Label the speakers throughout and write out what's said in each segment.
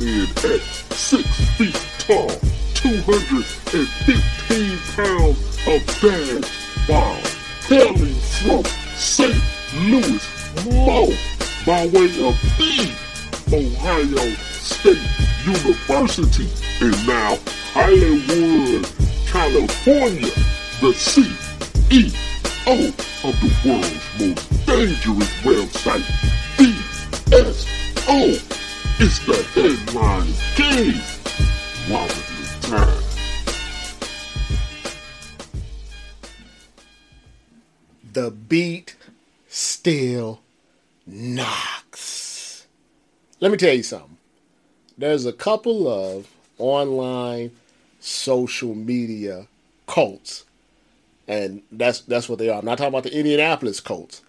Speaker 1: in at six feet tall, 215 pounds of bad bomb, hailing from St. Louis, Mo, by way of the Ohio State University, and now Hollywood, California, the CEO of the world's most dangerous website, BSO, is the headline game. Robert time.
Speaker 2: The beat still knocks. Let me tell you something. There's a couple of online social media cults, and that's that's what they are. I'm not talking about the Indianapolis Colts.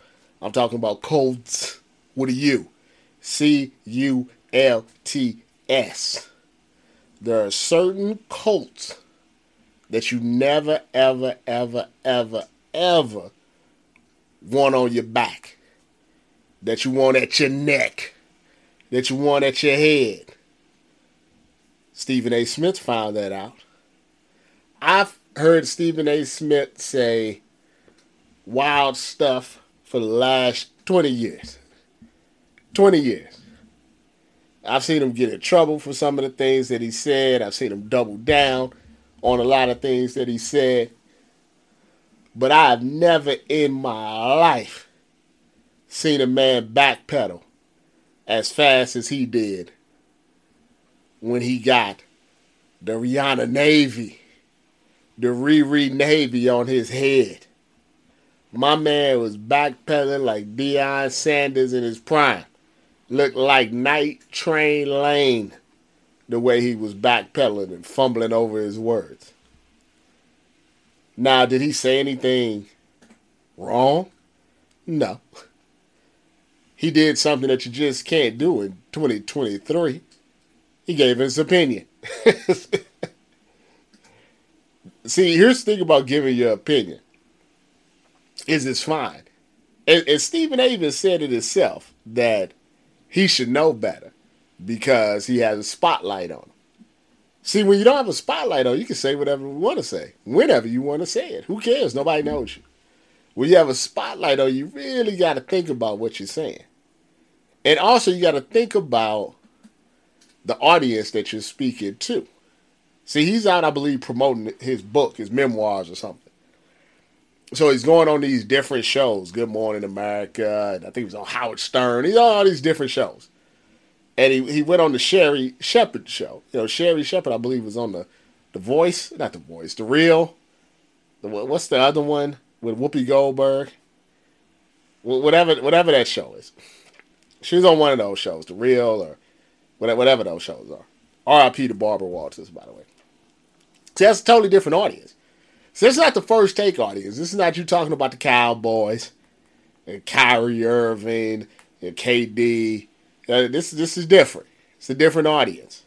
Speaker 2: I'm talking about Colts with a U, C U L T S. There are certain cults that you never, ever, ever, ever, ever want on your back, that you want at your neck, that you want at your head. Stephen A. Smith found that out. I've heard Stephen A. Smith say wild stuff for the last 20 years. 20 years. I've seen him get in trouble for some of the things that he said. I've seen him double down on a lot of things that he said. But I've never in my life seen a man backpedal as fast as he did when he got the Rihanna Navy, the Riri Navy on his head. My man was backpedaling like Deion Sanders in his prime. Looked like Night Train Lane the way he was backpedaling and fumbling over his words. Now, did he say anything wrong? No. He did something that you just can't do in 2023. He gave his opinion. See, here's the thing about giving your opinion. Is it's fine. And, and Stephen A. even said it himself that he should know better because he has a spotlight on him. See, when you don't have a spotlight on, you can say whatever you want to say, whenever you want to say it. Who cares? Nobody knows you. When you have a spotlight on, you really got to think about what you're saying. And also, you got to think about the audience that you're speaking to. See, he's out, I believe, promoting his book, his memoirs or something. So he's going on these different shows. Good Morning America. I think he was on Howard Stern. He's on all these different shows. And he, he went on the Sherri Shepherd show. You know, Sherri Shepherd, I believe, was on the the Voice, not the Voice, the Real. The, what's the other one with Whoopi Goldberg? Whatever, whatever that show is. She was on one of those shows, the Real or whatever those shows are. R.I.P. to Barbara Walters, by the way. See, that's a totally different audience. So this is not the first take audience. This is not you talking about the Cowboys and Kyrie Irving and KD. Uh, this this is different. It's a different audience,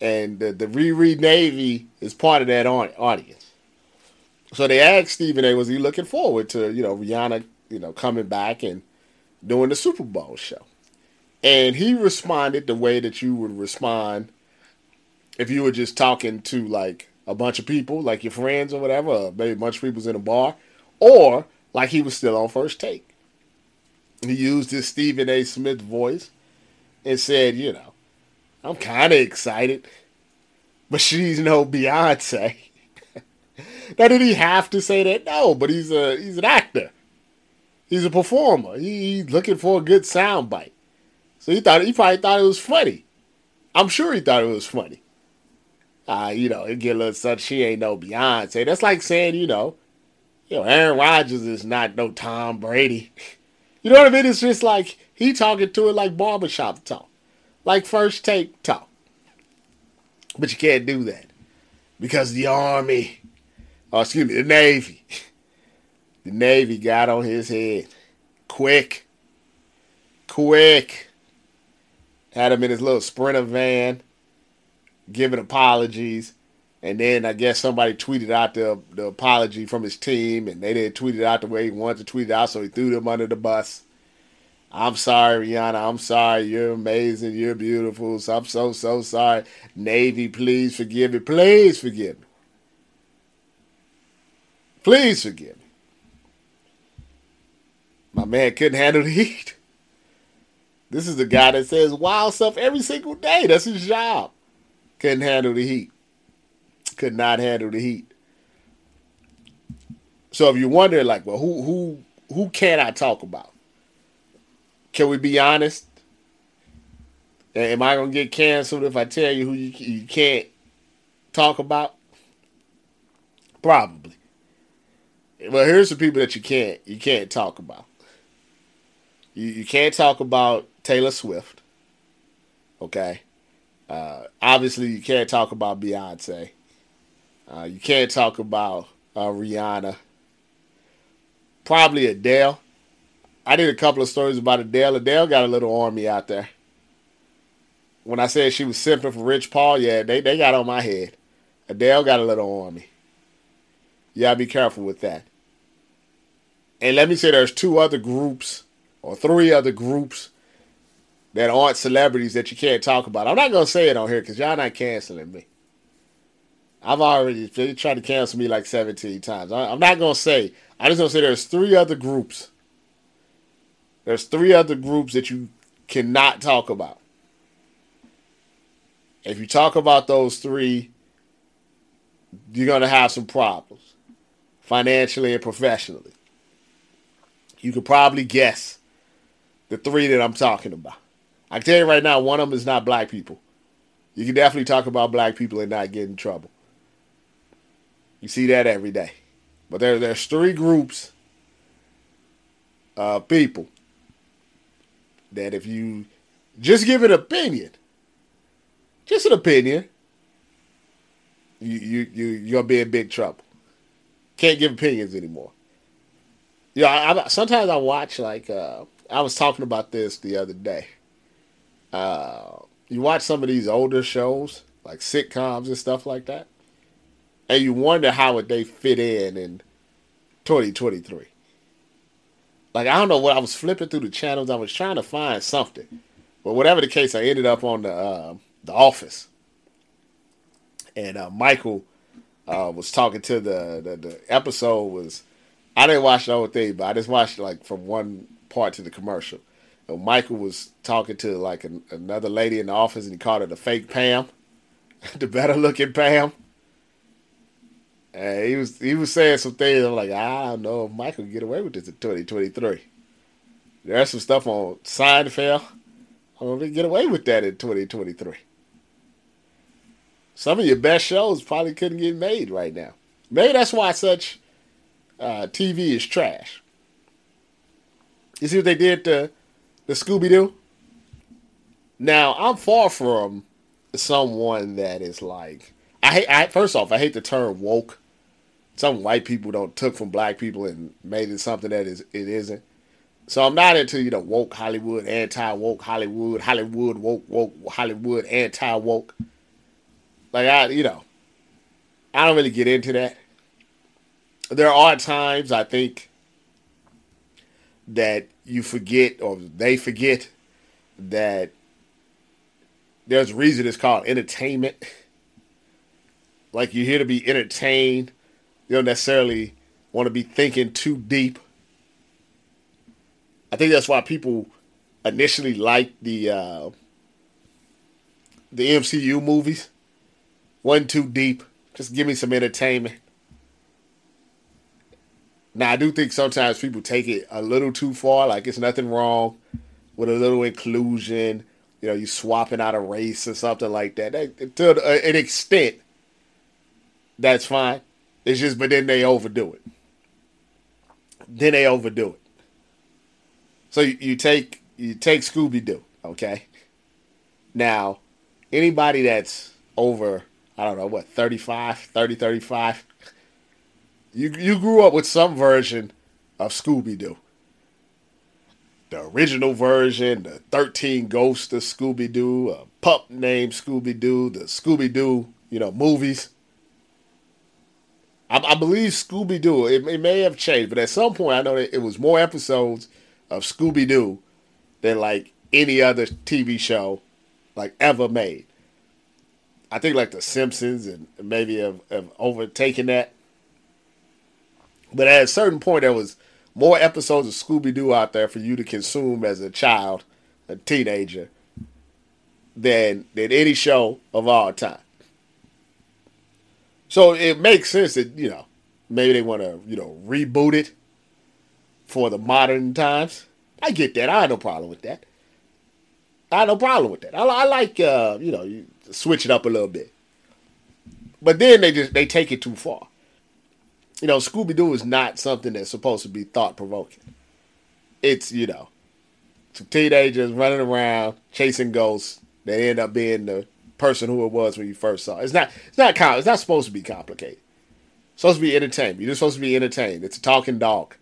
Speaker 2: and the the Riri Navy is part of that audience. So they asked Stephen A. Was he looking forward to you know Rihanna you know coming back and doing the Super Bowl show, and he responded the way that you would respond if you were just talking to like a bunch of people, like your friends or whatever, maybe a bunch of people's in a bar, or like he was still on first take. He used his Stephen A. Smith voice and said, you know, I'm kind of excited, but she's no Beyonce. now, did he have to say that? No, but he's a he's an actor. He's a performer. He, he's looking for a good soundbite. So he thought he probably thought it was funny. I'm sure he thought it was funny. Uh, you know, it get a little such she ain't no Beyonce. That's like saying, you know, you know, Aaron Rodgers is not no Tom Brady. You know what I mean? It's just like he talking to it like barbershop talk, like first take talk. But you can't do that because the Army, or excuse me, the Navy, the Navy got on his head quick, quick. Had him in his little sprinter van, giving apologies. And then I guess somebody tweeted out the, the apology from his team, and they didn't tweet it out the way he wanted to tweet it out, so he threw them under the bus. I'm sorry, Rihanna. I'm sorry. You're amazing. You're beautiful. So I'm so, so sorry. Navy, please forgive me. Please forgive me. Please forgive me. My man couldn't handle the heat. This is the guy that says wild stuff every single day. That's his job. Couldn't handle the heat. Could not handle the heat. So if you wonder, like, well, who who who can I talk about? Can we be honest? Am I gonna get canceled if I tell you who you, you can't talk about? Probably. Well, here's the people that you can't you can't talk about. You you can't talk about Taylor Swift. Okay. Uh, obviously, you can't talk about Beyonce. Uh, you can't talk about uh, Rihanna probably Adele. I did a couple of stories about Adele. Adele got a little army out there. When I said she was simping for Rich Paul, yeah, they, they got on my head. Adele got a little army. Gotta be careful with that. And let me say there's two other groups or three other groups that aren't celebrities that you can't talk about. I'm not gonna say it on here because y'all not canceling me. I've already they tried to cancel me like 17 times. I, am not gonna say. I just gonna say there's three other groups. There's three other groups that you cannot talk about. If you talk about those three, you're gonna have some problems, financially and professionally. You could probably guess the three that I'm talking about. I can tell you right now, one of them is not black people. You can definitely talk about black people and not get in trouble. You see that every day. But there, there's three groups of people that if you just give an opinion, just an opinion, you you you gonna be in big trouble. Can't give opinions anymore. Yeah, I, I, sometimes I watch like uh, I was talking about this the other day. You watch some of these older shows like sitcoms and stuff like that and you wonder how would they fit in in 2023. Like I don't know what I was flipping through the channels. I was trying to find something, but whatever the case, I ended up on the uh, the Office, and uh, Michael uh, was talking to the, the the episode was. I didn't watch the whole thing, but I just watched like from one part to the commercial. Michael was talking to like an, another lady in the office, and he called her the fake Pam, the better looking Pam. And he was he was saying some things. I'm like, I don't know if Michael can get away with this in 2023. There's some stuff on Seinfeld. I don't think get away with that in 2023. Some of your best shows probably couldn't get made right now. Maybe that's why such uh, TV is trash. You see what they did to the Scooby Doo? Now I'm far from someone that is like I hate. I, first off, I hate the term woke some white people don't took from black people and made it something that is it isn't. So I'm not into you know woke Hollywood, anti woke Hollywood, Hollywood woke woke Hollywood anti woke. Like I you know, I don't really get into that. There are times I think that you forget or they forget that there's a reason it's called entertainment. Like you're here to be entertained you don't necessarily want to be thinking too deep. I think that's why people initially liked the uh, the MCU movies. wasn't too deep. Just give me some entertainment. Now I do think sometimes people take it a little too far. Like it's nothing wrong with a little inclusion. You know, you swapping out a race or something like that. that to an extent, that's fine. It's just, but then they overdo it. Then they overdo it. So you, you take you take Scooby Doo, okay? Now, anybody that's over, I don't know, what, 35, 30, 35, you, you grew up with some version of Scooby Doo. The original version, the 13 Ghosts of Scooby Doo, a pup named Scooby Doo, the Scooby Doo, you know, movies. I, I believe Scooby Doo. It, it, may have changed, but at some point I know that it was more episodes of Scooby Doo than like any other TV show like ever made. I think like The Simpsons and maybe have, have overtaken that. But at a certain point, there was more episodes of Scooby Doo out there for you to consume as a child, a teenager, than than any show of all time. So it makes sense that you know maybe they want to you know reboot it for the modern times. I get that. I have no problem with that. I have no problem with that. I, I like uh, you know you switch it up a little bit, but then they just they take it too far. You know, Scooby Doo is not something that's supposed to be thought provoking. It's you know, some teenagers running around chasing ghosts. They end up being the person who it was when you first saw. It. It's not. It's not. Com- it's not supposed to be complicated. It's supposed to be entertainment. You're just supposed to be entertained. It's a talking dog.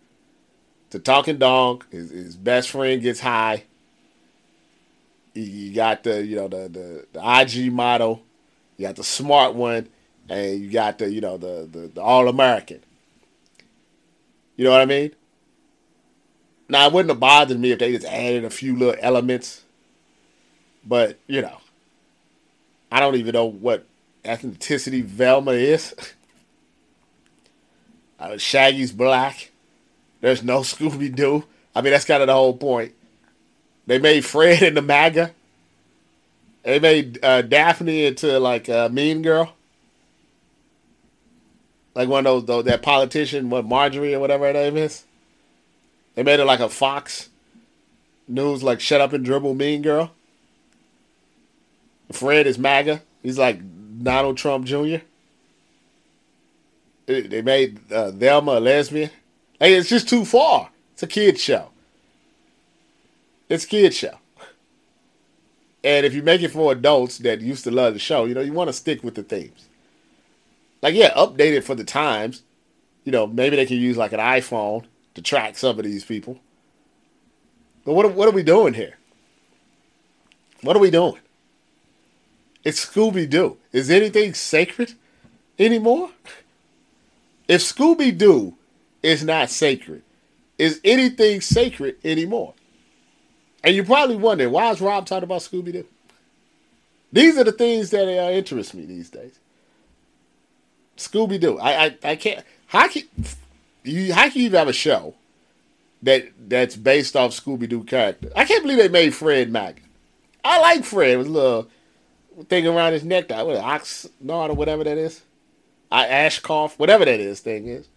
Speaker 2: It's a talking dog. His, his best friend gets high. You got the you know the the, the IG model. You got the smart one, and you got the you know the the, the all American. You know what I mean? Now it wouldn't have bothered me if they just added a few little elements, but you know, I don't even know what ethnicity Velma is. uh, Shaggy's black. There's no Scooby Doo. I mean, that's kind of the whole point. They made Fred into MAGA. They made uh, Daphne into like a mean girl. Like one of those, that politician, what Marjorie or whatever her name is. They made it like a Fox News, like shut up and dribble mean girl. Fred is MAGA. He's like Donald Trump Jr. They made uh, Velma a lesbian. Like it's just too far. It's a kid show. It's a kid show. And if you make it for adults that used to love the show, you know, you want to stick with the themes. Like, yeah, update it for the times. You know, maybe they can use like an iPhone to track some of these people. But what, what are we doing here? What are we doing? It's Scooby Doo. Is anything sacred anymore? If Scooby Doo is not sacred, is anything sacred anymore? And you're probably wondering, why is Rob talking about Scooby Doo? These are the things that uh, interest me these days. Scooby Doo. I, I I can't. How can you? How can you have a show that that's based off Scooby Doo character? I can't believe they made Fred Mac. I like Fred with a little thing around his neck. That what Oxnard or whatever that is. I ash cough, whatever that is thing is.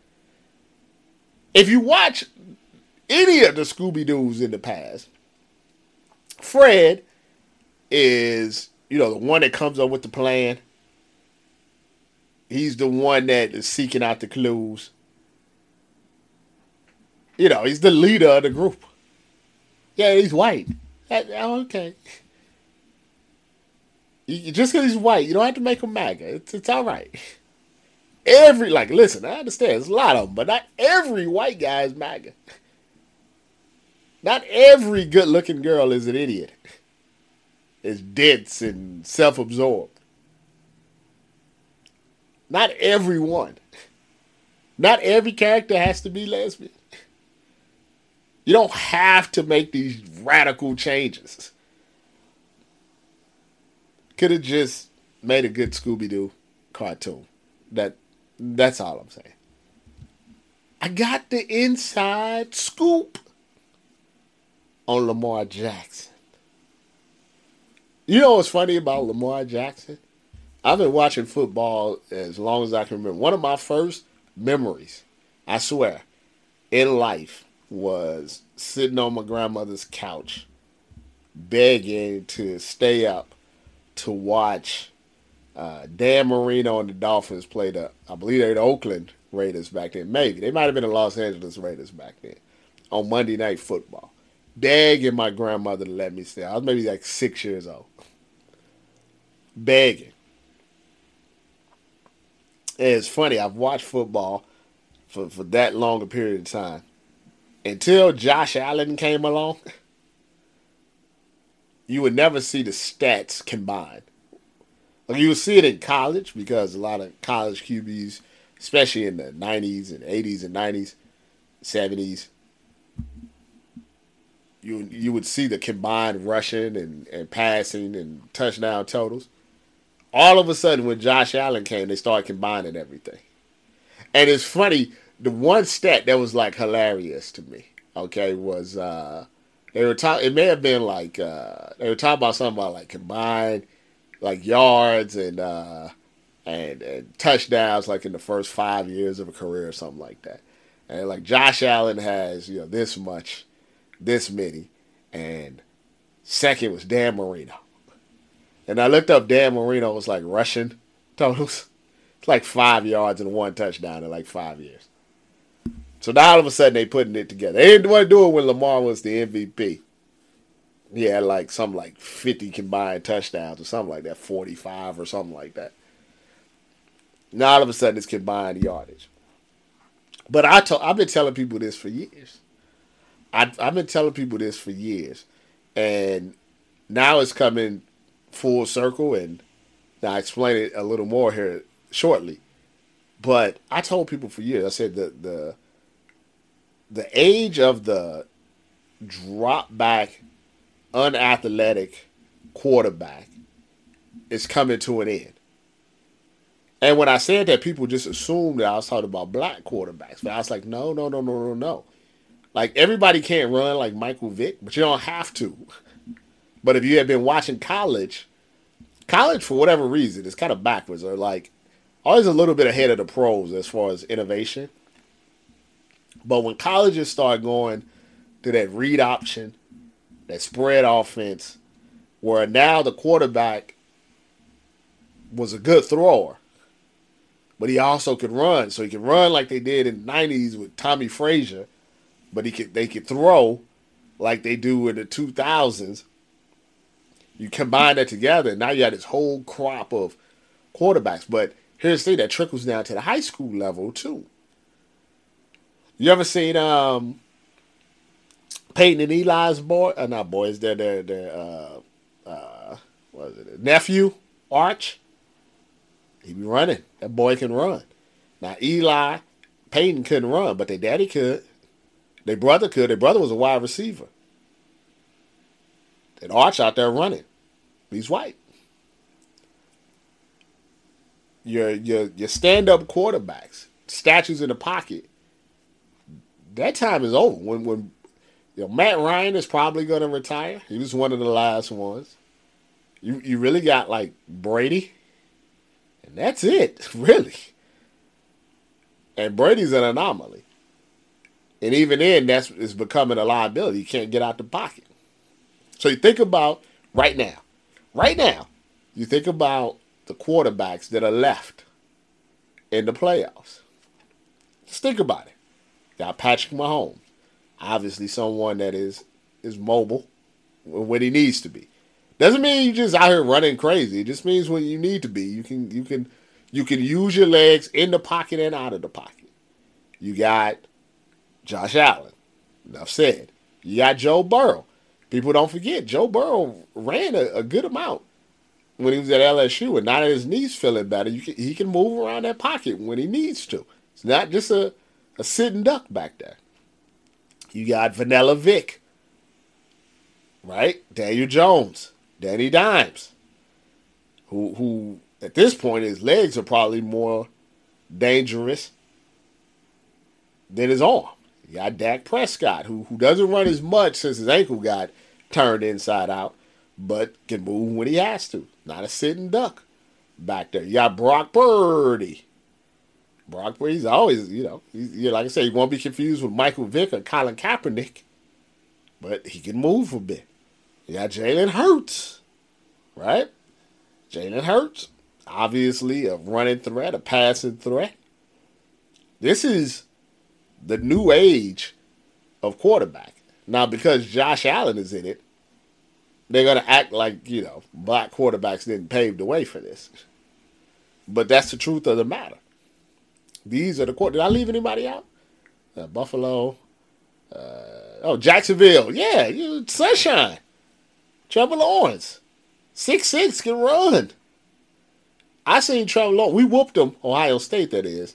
Speaker 2: If you watch any of the Scooby Doo's in the past, Fred is, you know, the one that comes up with the plan. He's the one that is seeking out the clues. You know, he's the leader of the group. Yeah, he's white. okay. Just because he's white, you don't have to make him MAGA. It's, it's all right. Every, like, listen, I understand. There's a lot of them, but not every white guy is MAGA. Not every good looking girl is an idiot, is dense and self absorbed. Not everyone. Not every character has to be lesbian. You don't have to make these radical changes. Could have just made a good Scooby Doo cartoon. That that's all I'm saying. I got the inside scoop on Lamar Jackson. You know what's funny about Lamar Jackson? I've been watching football as long as I can remember. One of my first memories, I swear, in life was sitting on my grandmother's couch begging to stay up to watch uh, Dan Marino and the Dolphins play the, I believe they were the Oakland Raiders back then. Maybe. They might have been the Los Angeles Raiders back then on Monday Night Football begging my grandmother to let me stay. I was maybe like six years old. Begging. It's funny, I've watched football for, for that long a period of time. Until Josh Allen came along, you would never see the stats combined. Like you would see it in college because a lot of college QBs, especially in the 90s and 80s and 90s, 70s, you you would see the combined rushing and, and passing and touchdown totals. All of a sudden, when Josh Allen came, they started combining everything. And it's funny, the one stat that was like hilarious to me, okay, was uh they were talking it may have been like uh they were talking about something about like combined like yards and uh and, and touchdowns like in the first five years of a career or something like that. And like Josh Allen has, you know, this much, this many, and second was Dan Marino. And I looked up Dan Marino was like rushing totals. It's like five yards and one touchdown in like five years. So now all of a sudden they putting it together. They didn't want to do it when Lamar was the MVP. He had like something like 50 combined touchdowns or something like that, 45 or something like that. Now all of a sudden it's combined yardage. But I told I've been telling people this for years. I, I've been telling people this for years, and now it's coming full circle. And I explain it a little more here shortly. But I told people for years. I said the the the age of the drop back, unathletic quarterback is coming to an end. And when I said that, people just assumed that I was talking about black quarterbacks. But I was like, no, no, no, no, no, no. Like everybody can't run like Michael Vick, but you don't have to. But if you have been watching college, college for whatever reason is kind of backwards or like always a little bit ahead of the pros as far as innovation. But when colleges start going to that read option, that spread offense, where now the quarterback was a good thrower but he also could run. So he could run like they did in the '90s with Tommie Frazier, but he could they could throw like they do in the 2000s. You combine that together, now you got this whole crop of quarterbacks. But here's the thing that trickles down to the high school level too. You ever seen um Peyton and Eli's boy? Uh, not boys, they're their their uh, uh, what is it? Nephew Arch. He be running. That boy can run. Now Eli, Peyton couldn't run, but their daddy could. Their brother could. Their brother was a wide receiver. And Arch out there running. He's white. Your your your stand up quarterbacks, statues in the pocket. That time is over. When when you know, Matt Ryan is probably going to retire. He was one of the last ones. You you really got like Brady and that's it, really. And Brady's an anomaly. And even then, that's is becoming a liability. You can't get out the pocket. So you think about right now, right now, you think about the quarterbacks that are left in the playoffs. Just think about it. Got Patrick Mahomes, obviously someone that is is mobile when he needs to be. Doesn't mean you just out here running crazy. It just means when you need to be, you can you can you can use your legs in the pocket and out of the pocket. You got Josh Allen. Enough said. You got Joe Burrow. People don't forget Joe Burrow ran a, a good amount when he was at LSU, and now that his knees feeling better, can, he can move around that pocket when he needs to. It's not just a, a sitting duck back there. You got Vanilla Vick, right? Daniel Jones. Danny Dimes, who who at this point his legs are probably more dangerous than his arm. You got Dak Prescott, who who doesn't run as much since his ankle got turned inside out, but can move when he has to. Not a sitting duck back there. You got Brock Purdy. Brock Purdy's always, you know, you like I said, he won't be confused with Michael Vick or Colin Kaepernick, but he can move a bit. You got Jalen Hurts, right? Jalen Hurts, obviously a running threat, a passing threat. This is the new age of quarterback. Now, because Josh Allen is in it, they're going to act like, you know, black quarterbacks didn't pave the way for this. But that's the truth of the matter. These are the court. Did I leave anybody out? Uh, Buffalo. Uh, oh, Jacksonville. Yeah, you, sunshine. Trevor Lawrence, six six can run. I seen Trevor Lawrence. We whooped them, Ohio State that is,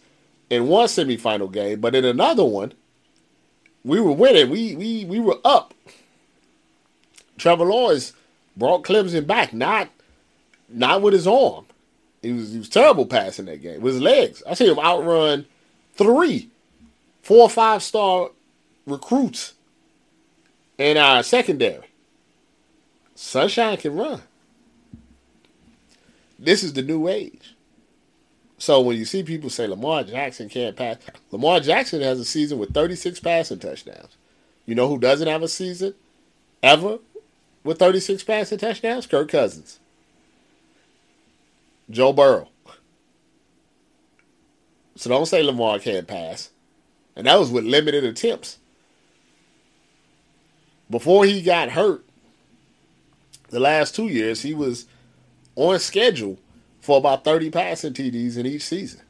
Speaker 2: in one semifinal game, but in another one, we were winning. We we we were up Trevor Lawrence brought Clemson back, not not with his arm. He was he was terrible passing that game with his legs. I see him outrun three, four or five star recruits in our secondary. Sunshine can run. This is the new age. So when you see people say Lamar Jackson can't pass, Lamar Jackson has a season with 36 passing touchdowns. You know who doesn't have a season ever with 36 passing touchdowns? Kirk Cousins. Joe Burrow. So don't say Lamar can't pass. And that was with limited attempts. Before he got hurt, the last two years, he was on schedule for about 30 passing TDs in each season.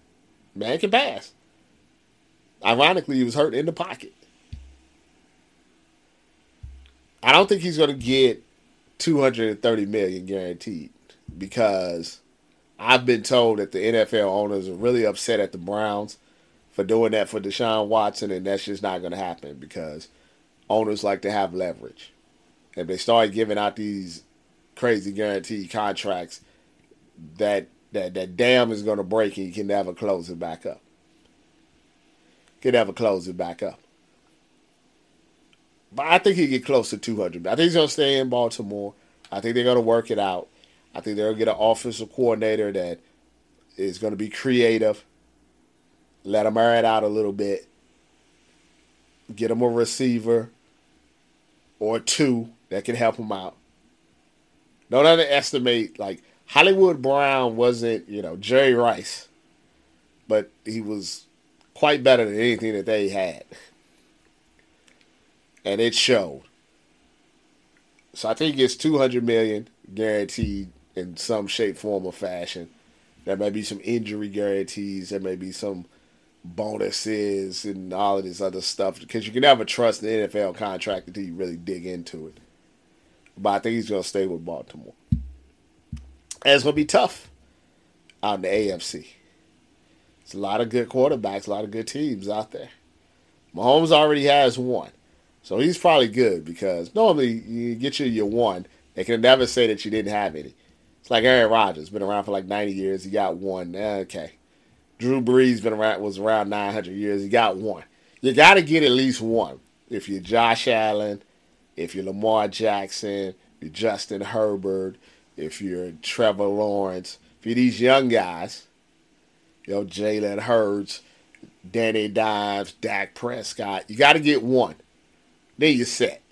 Speaker 2: Man can pass. Ironically, he was hurt in the pocket. I don't think he's going to get 230 million guaranteed because I've been told that the NFL owners are really upset at the Browns for doing that for Deshaun Watson, and that's just not going to happen because owners like to have leverage. If they start giving out these crazy guaranteed contracts, that that that dam is going to break and you can never close it back up. Can never close it back up. But I think he get close to 200. I think he's going to stay in Baltimore. I think they're going to work it out. I think they'll get an offensive coordinator that is going to be creative. Let him air it out a little bit. Get him a receiver or two that can help him out. Don't underestimate like Hollywood Brown wasn't, you know, Jerry Rice, but he was quite better than anything that they had. And it showed. So I think it's 200 million guaranteed in some shape, form, or fashion. There may be some injury guarantees. There may be some bonuses and all of this other stuff because you can never trust the NFL contract until you really dig into it. But I think he's going to stay with Baltimore. And it's going to be tough out in the AFC. It's a lot of good quarterbacks, a lot of good teams out there. Mahomes already has one. So he's probably good because normally you get you your one. They can never say that you didn't have any. It's like Aaron Rodgers, been around for like 90 years. He got one. Eh, okay. Drew Brees been around was around 900 years. He got one. You got to get at least one. If you're Josh Allen, if you're Lamar Jackson, you're Justin Herbert, if you're Trevor Lawrence, if you're these young guys, you know Jalen Hurts, Danny Dimes, Dak Prescott, you got to get one. Then you're set.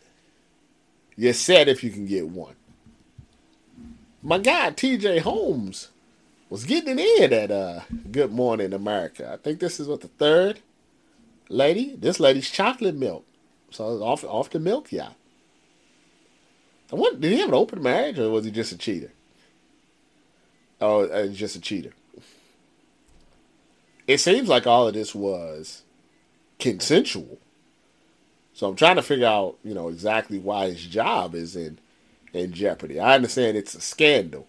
Speaker 2: You're set if you can get one my guy TJ Holmes was getting in at uh, Good Morning America. I think this is what the third lady. This lady's chocolate milk. So off off the milk, yeah. Did he have an open marriage or was he just a cheater? Oh, uh, just a cheater. It seems like all of this was consensual. So I'm trying to figure out, you know, exactly why his job is in in jeopardy. I understand it's a scandal.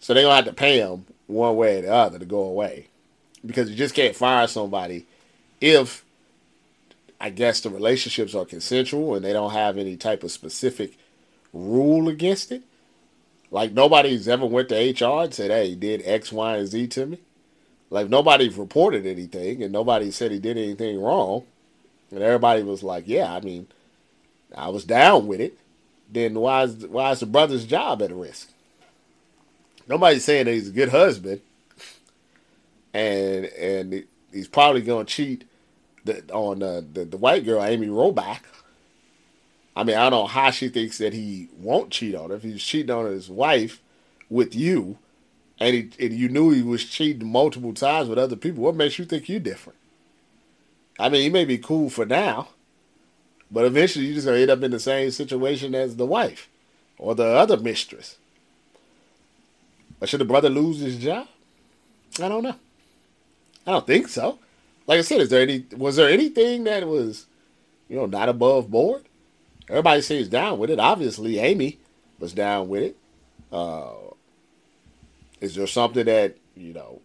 Speaker 2: So they're to have to pay him one way or the other to go away. Because you just can't fire somebody if, I guess, the relationships are consensual and they don't have any type of specific rule against it. Like nobody's ever went to HR and said, hey, he did X, Y, and Z to me. Like nobody's reported anything and nobody said he did anything wrong. And everybody was like, yeah, I mean, I was down with it then why is why is the brother's job at risk? Nobody's saying that he's a good husband, and and he's probably to cheat the, on the, the, the white girl Amy Robach. I mean, I don't know how she thinks that he won't cheat on her. If he's cheating on his wife with you, and, he, and you knew he was cheating multiple times with other people, what makes you think you're different? I mean, he may be cool for now, but eventually, you're just gonna end up in the same situation as the wife or the other mistress. But should the brother lose his job? I don't know. I don't think so. Like I said, is there any was there anything that was, you know, not above board? Everybody seems down with it. Obviously, Amy was down with it. Uh, is there something that you know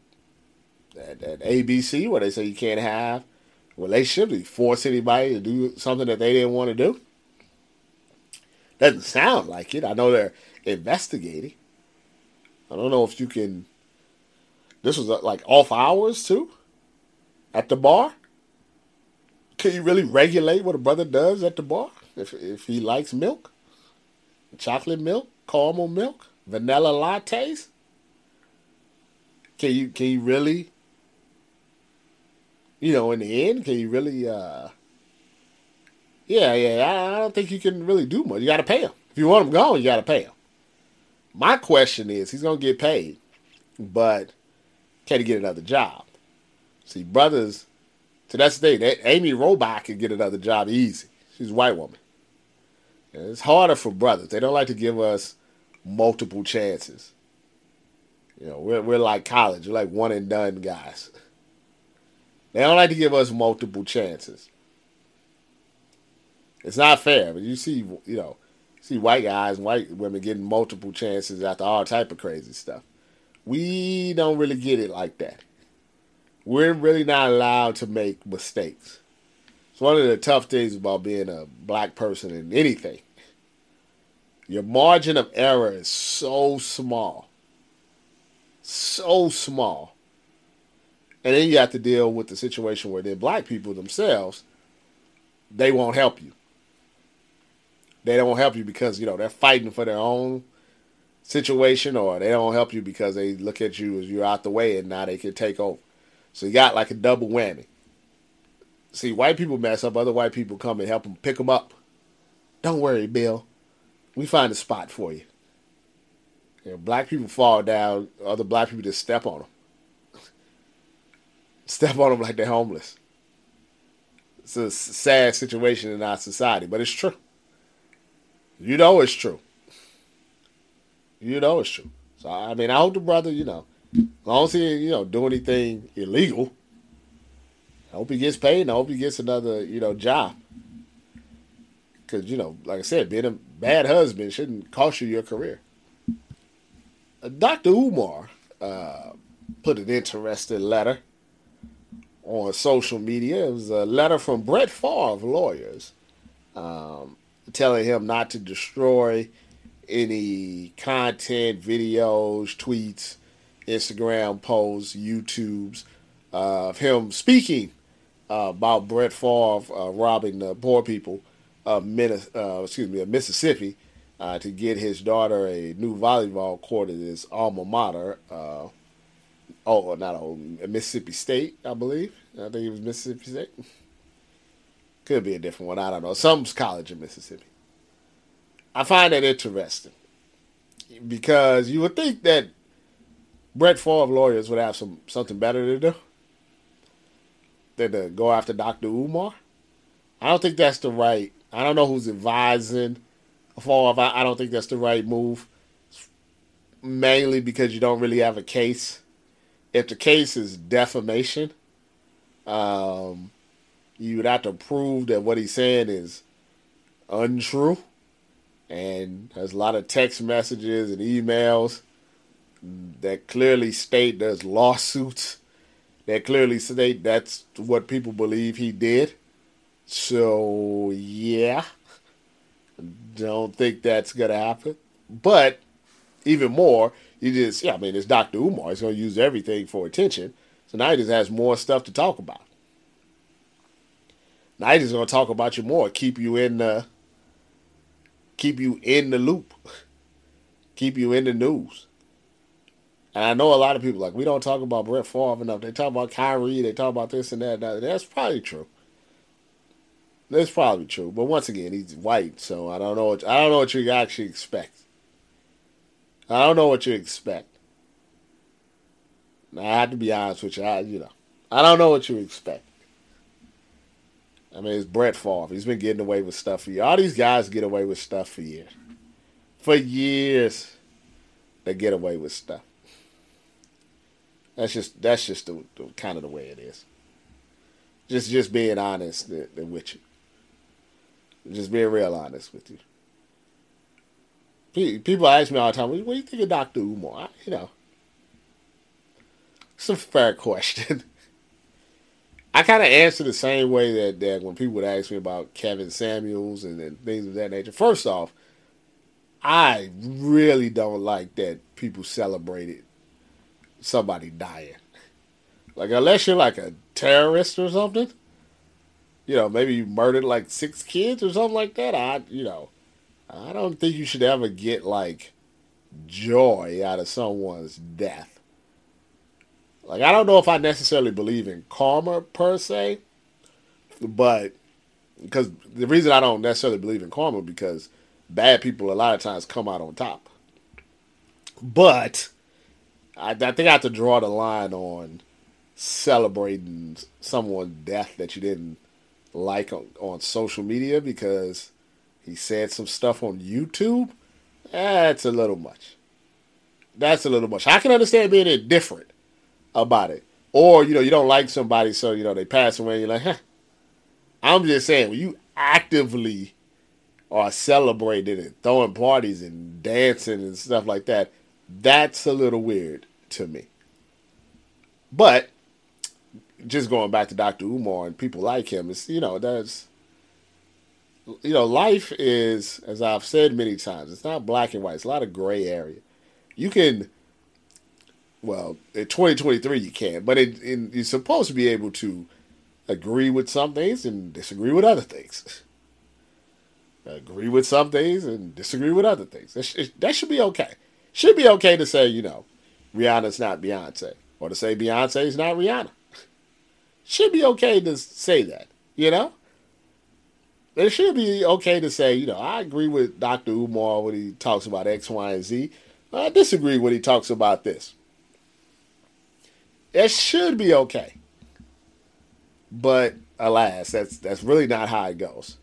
Speaker 2: at, at ABC where they say you can't have relationship? Did he force anybody to do something that they didn't want to do? Doesn't sound like it. I know they're investigating. I don't know if you can. This was uh, like off hours too, at the bar. Can you really regulate what a brother does at the bar if if he likes milk, chocolate milk, caramel milk, vanilla lattes? Can you can you really? You know, in the end, can you really? uh Yeah, yeah. I don't think you can really do much. You got to pay him if you want him gone. You got to pay him. My question is, he's gonna get paid, but can he get another job? See, brothers, to that day, that Amy Robach can get another job easy. She's a white woman. It's harder for brothers. They don't like to give us multiple chances. You know, we're we're like college. We're like one and done guys. They don't like to give us multiple chances. It's not fair, but you see, you know, see white guys and white women getting multiple chances after all type of crazy stuff. We don't really get it like that. We're really not allowed to make mistakes. It's one of the tough things about being a black person in anything. Your margin of error is so small. So small. And then you have to deal with the situation where then black people themselves, they won't help you. They don't help you because, you know, they're fighting for their own situation or they don't help you because they look at you as you're out the way and now they can take over. So you got like a double whammy. See, white people mess up, other white people come and help them pick them up. Don't worry, Bill. We find a spot for you. you know, black people fall down, other black people just step on them. step on them like they're homeless. It's a sad situation in our society, but it's true. You know it's true. You know it's true. So I mean, I hope the brother, you know, as long as he, you know, do anything illegal, I hope he gets paid. And I hope he gets another, you know, job. Because you know, like I said, being a bad husband shouldn't cost you your career. Uh, Dr. Umar uh, put an interesting letter on social media. It was a letter from Brett Favre lawyers. Um, telling him not to destroy any content, videos, tweets, Instagram posts, YouTubes uh, of him speaking uh, about Brett Favre uh, robbing the poor people of uh, excuse me, of Mississippi uh, to get his daughter a new volleyball court at his alma mater. Uh, oh, not a Mississippi State, I believe. I think it was Mississippi State. Could be a different one. I don't know. Some college in Mississippi. I find that interesting because you would think that Brett Favre lawyers would have some something better to do than to go after Dr. Umar. I don't think that's the right. I don't know who's advising Favre. I don't think that's the right move. Mainly because you don't really have a case. If the case is defamation, um, you would have to prove that what he's saying is untrue. And there's a lot of text messages and emails that clearly state there's lawsuits that clearly state that's what people believe he did. So, yeah, don't think that's to happen. But even more, you just, yeah, I mean, it's Dr. Umar. He's to use everything for attention. So now he just has more stuff to talk about. Now he's to talk about you more, keep you in the keep you in the loop, keep you in the news. And I know a lot of people like we don't talk about Brett Favre enough. They talk about Kyrie, they talk about this and that. And that. That's probably true. That's probably true. But once again, he's white, so I don't know. What, I don't know what you actually expect. I don't know what you expect. Now, I have to be honest with you. I, you know, I don't know what you expect. I mean, it's Brett Favre. He's been getting away with stuff for years. All these guys get away with stuff for years. For years, they get away with stuff. That's just that's just the, the kind of the way it is. Just just being honest with you. Just being real honest with you. People ask me all the time, "What do you think of Doctor Umar?" You know, it's a fair question. I kind of answer the same way that, that when people would ask me about Kevin Samuels and, and things of that nature. First off, I really don't like that people celebrated somebody dying. Like unless you're like a terrorist or something, you know, maybe you murdered like six kids or something like that. I, you know, I don't think you should ever get like joy out of someone's death. Like I don't know if I necessarily believe in karma per se, but because the reason I don't necessarily believe in karma because bad people a lot of times come out on top. But I, I think I have to draw the line on celebrating someone's death that you didn't like on, on social media because he said some stuff on YouTube. That's a little much. That's a little much. I can understand being indifferent about it. Or, you know, you don't like somebody, so, you know, they pass away, and you're like, huh. I'm just saying, when you actively are celebrating and throwing parties and dancing and stuff like that, that's a little weird to me. But just going back to Dr. Umar and people like him, it's you know, that's you know, life is, as I've said many times, it's not black and white. It's a lot of gray area. You can, well, in 2023 you can, but it, you're supposed to be able to agree with some things and disagree with other things. Agree with some things and disagree with other things. That, sh- that should be okay. Should be okay to say, you know, Rihanna's not Beyonce, or to say Beyonce's not Rihanna. Should be okay to say that, you know? It should be okay to say, you know, I agree with Dr. Umar when he talks about X, Y, and Z. I disagree when he talks about this. It should be okay. But alas, that's that's really not how it goes.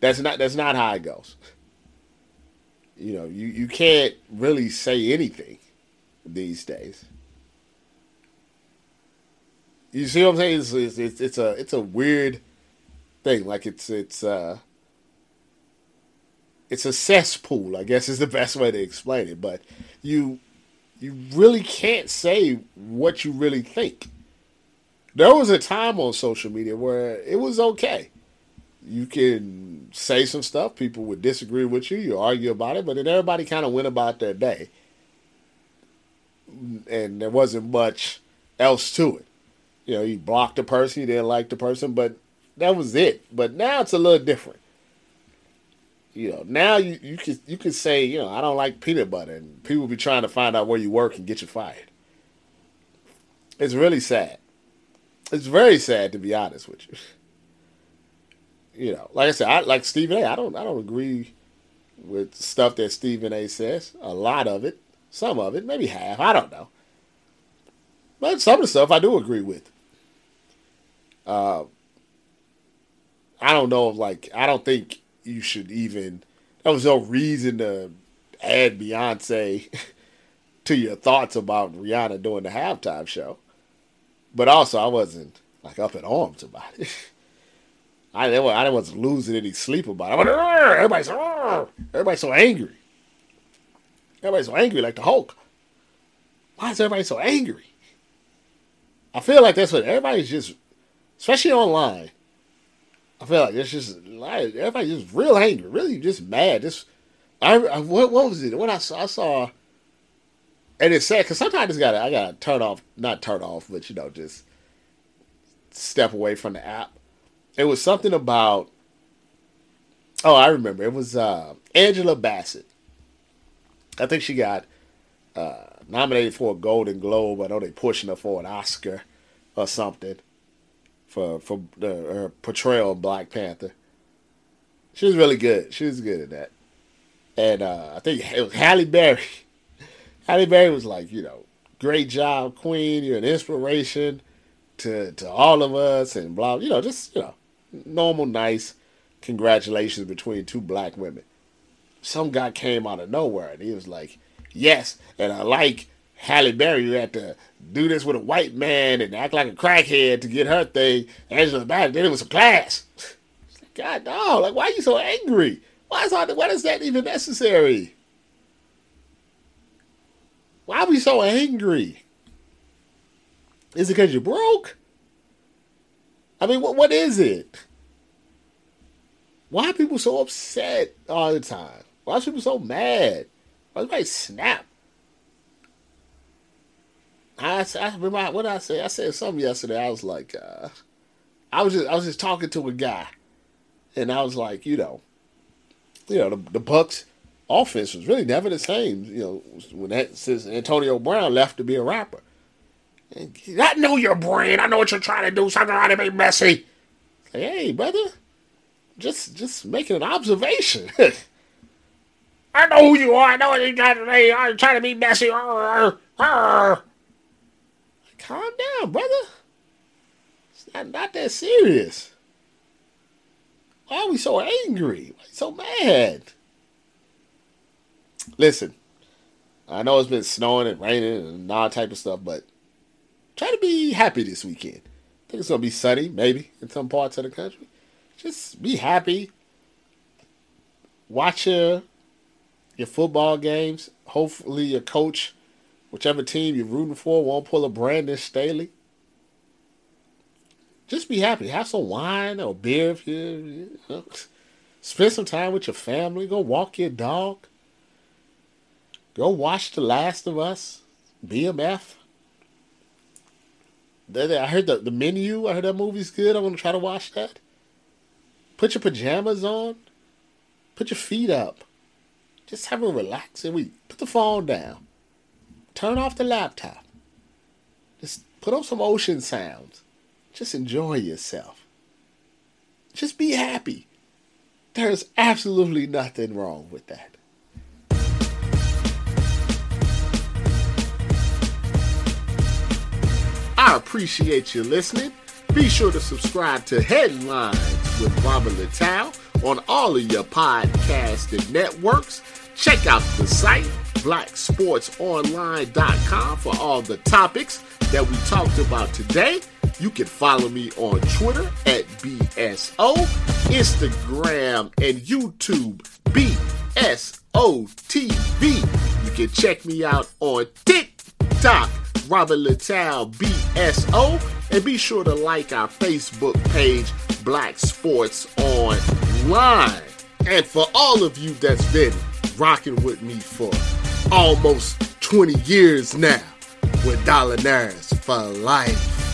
Speaker 2: That's not that's not how it goes. You know, you, you can't really say anything these days. You see what I'm saying? It's, it's, it's, a it's a weird thing. Like it's it's uh it's a cesspool, I guess is the best way to explain it. But you you really can't say what you really think. There was a time on social media where it was okay. You can say some stuff, people would disagree with you, you argue about it, but then everybody kind of went about their day. And there wasn't much else to it. You know, you blocked the person, you didn't like the person, but that was it. But now it's a little different. You know, now you, you can you can say, you know, I don't like peanut butter and people be trying to find out where you work and get you fired. It's really sad. It's very sad to be honest with you. You know, like I said, I like Stephen A. I don't I don't agree with stuff that Stephen A. says. A lot of it, some of it, maybe half. I don't know. But some of the stuff I do agree with. Uh, I don't know. Like, I don't think you should even. There was no reason to add Beyonce to your thoughts about Rihanna doing the halftime show. But also, I wasn't like up in arms about it. I didn't, I wasn't losing any sleep about it. I went, everybody's everybody's so angry. Everybody's so angry, like the Hulk. Why is everybody so angry? I feel like that's what everybody's just, especially online. I feel like it's just like everybody's just real angry, really just mad. Just I, I what what was it? What I saw, I saw, and it's sad because sometimes I gotta I gotta turn off, not turn off, but you know just step away from the app. It was something about. Oh, I remember. It was uh, Angela Bassett. I think she got uh, nominated for a Golden Globe. I know they pushing her for an Oscar or something for for her portrayal of Black Panther. She was really good. She was good at that. And uh, I think it was Halle Berry. Halle Berry was like, you know, great job, Queen. You're an inspiration to to all of us, and blah. You know, just you know, normal, nice congratulations between two black women. Some guy came out of nowhere and he was like, "Yes," and I like Halle Berry. You had to do this with a white man and act like a crackhead to get her thing. Angela Bassett, then it was a class. God, no! Like, why are you so angry? Why is all, why is that even necessary? Why are we so angry? Is it because you're broke? I mean, what what is it? Why are people so upset all the time? Why are people so mad? Why everybody snap? I, I remember what I said. I said something yesterday. I was like, uh, I was just I was just talking to a guy, and I was like, you know, you know, the, the Bucs offense was really never the same. You know, when that since Antonio Brown left to be a rapper. I know your brain. I know what you're trying to do. Something trying to be messy. hey, brother, just just making an observation. I know who you are. I know what you're trying to do. I'm trying to be messy. Calm down, brother. It's not, not that serious. Why are we so angry? Why so mad? Listen, I know it's been snowing and raining and all type of stuff, but try to be happy this weekend. I think it's gonna be sunny, maybe in some parts of the country. Just be happy. Watch your your football games. Hopefully, your coach, whichever team you're rooting for, won't pull a Brandon Staley. Just be happy. Have some wine or beer if you, you know. Spend some time with your family. Go walk your dog. Go watch The Last of Us. BMF. I heard the, the menu. I heard that movie's good. I want to try to watch that. Put your pajamas on. Put your feet up. Just have a relaxing week. Put the phone down. Turn off the laptop. Just put on some ocean sounds. Just enjoy yourself. Just be happy. There's absolutely nothing wrong with that. I appreciate you listening. Be sure to subscribe to Headlines with Robert Littal on all of your podcasting networks. Check out the site, blacksportsonline.com, for all the topics that we talked about today. You can follow me on Twitter at BSO, Instagram, and YouTube, BSOTV. You can check me out on TikTok Robert Littal BSO, and be sure to like our Facebook page, Black Sports Online. And for all of you that's been rocking with me for almost 20 years now, with Dollar for life.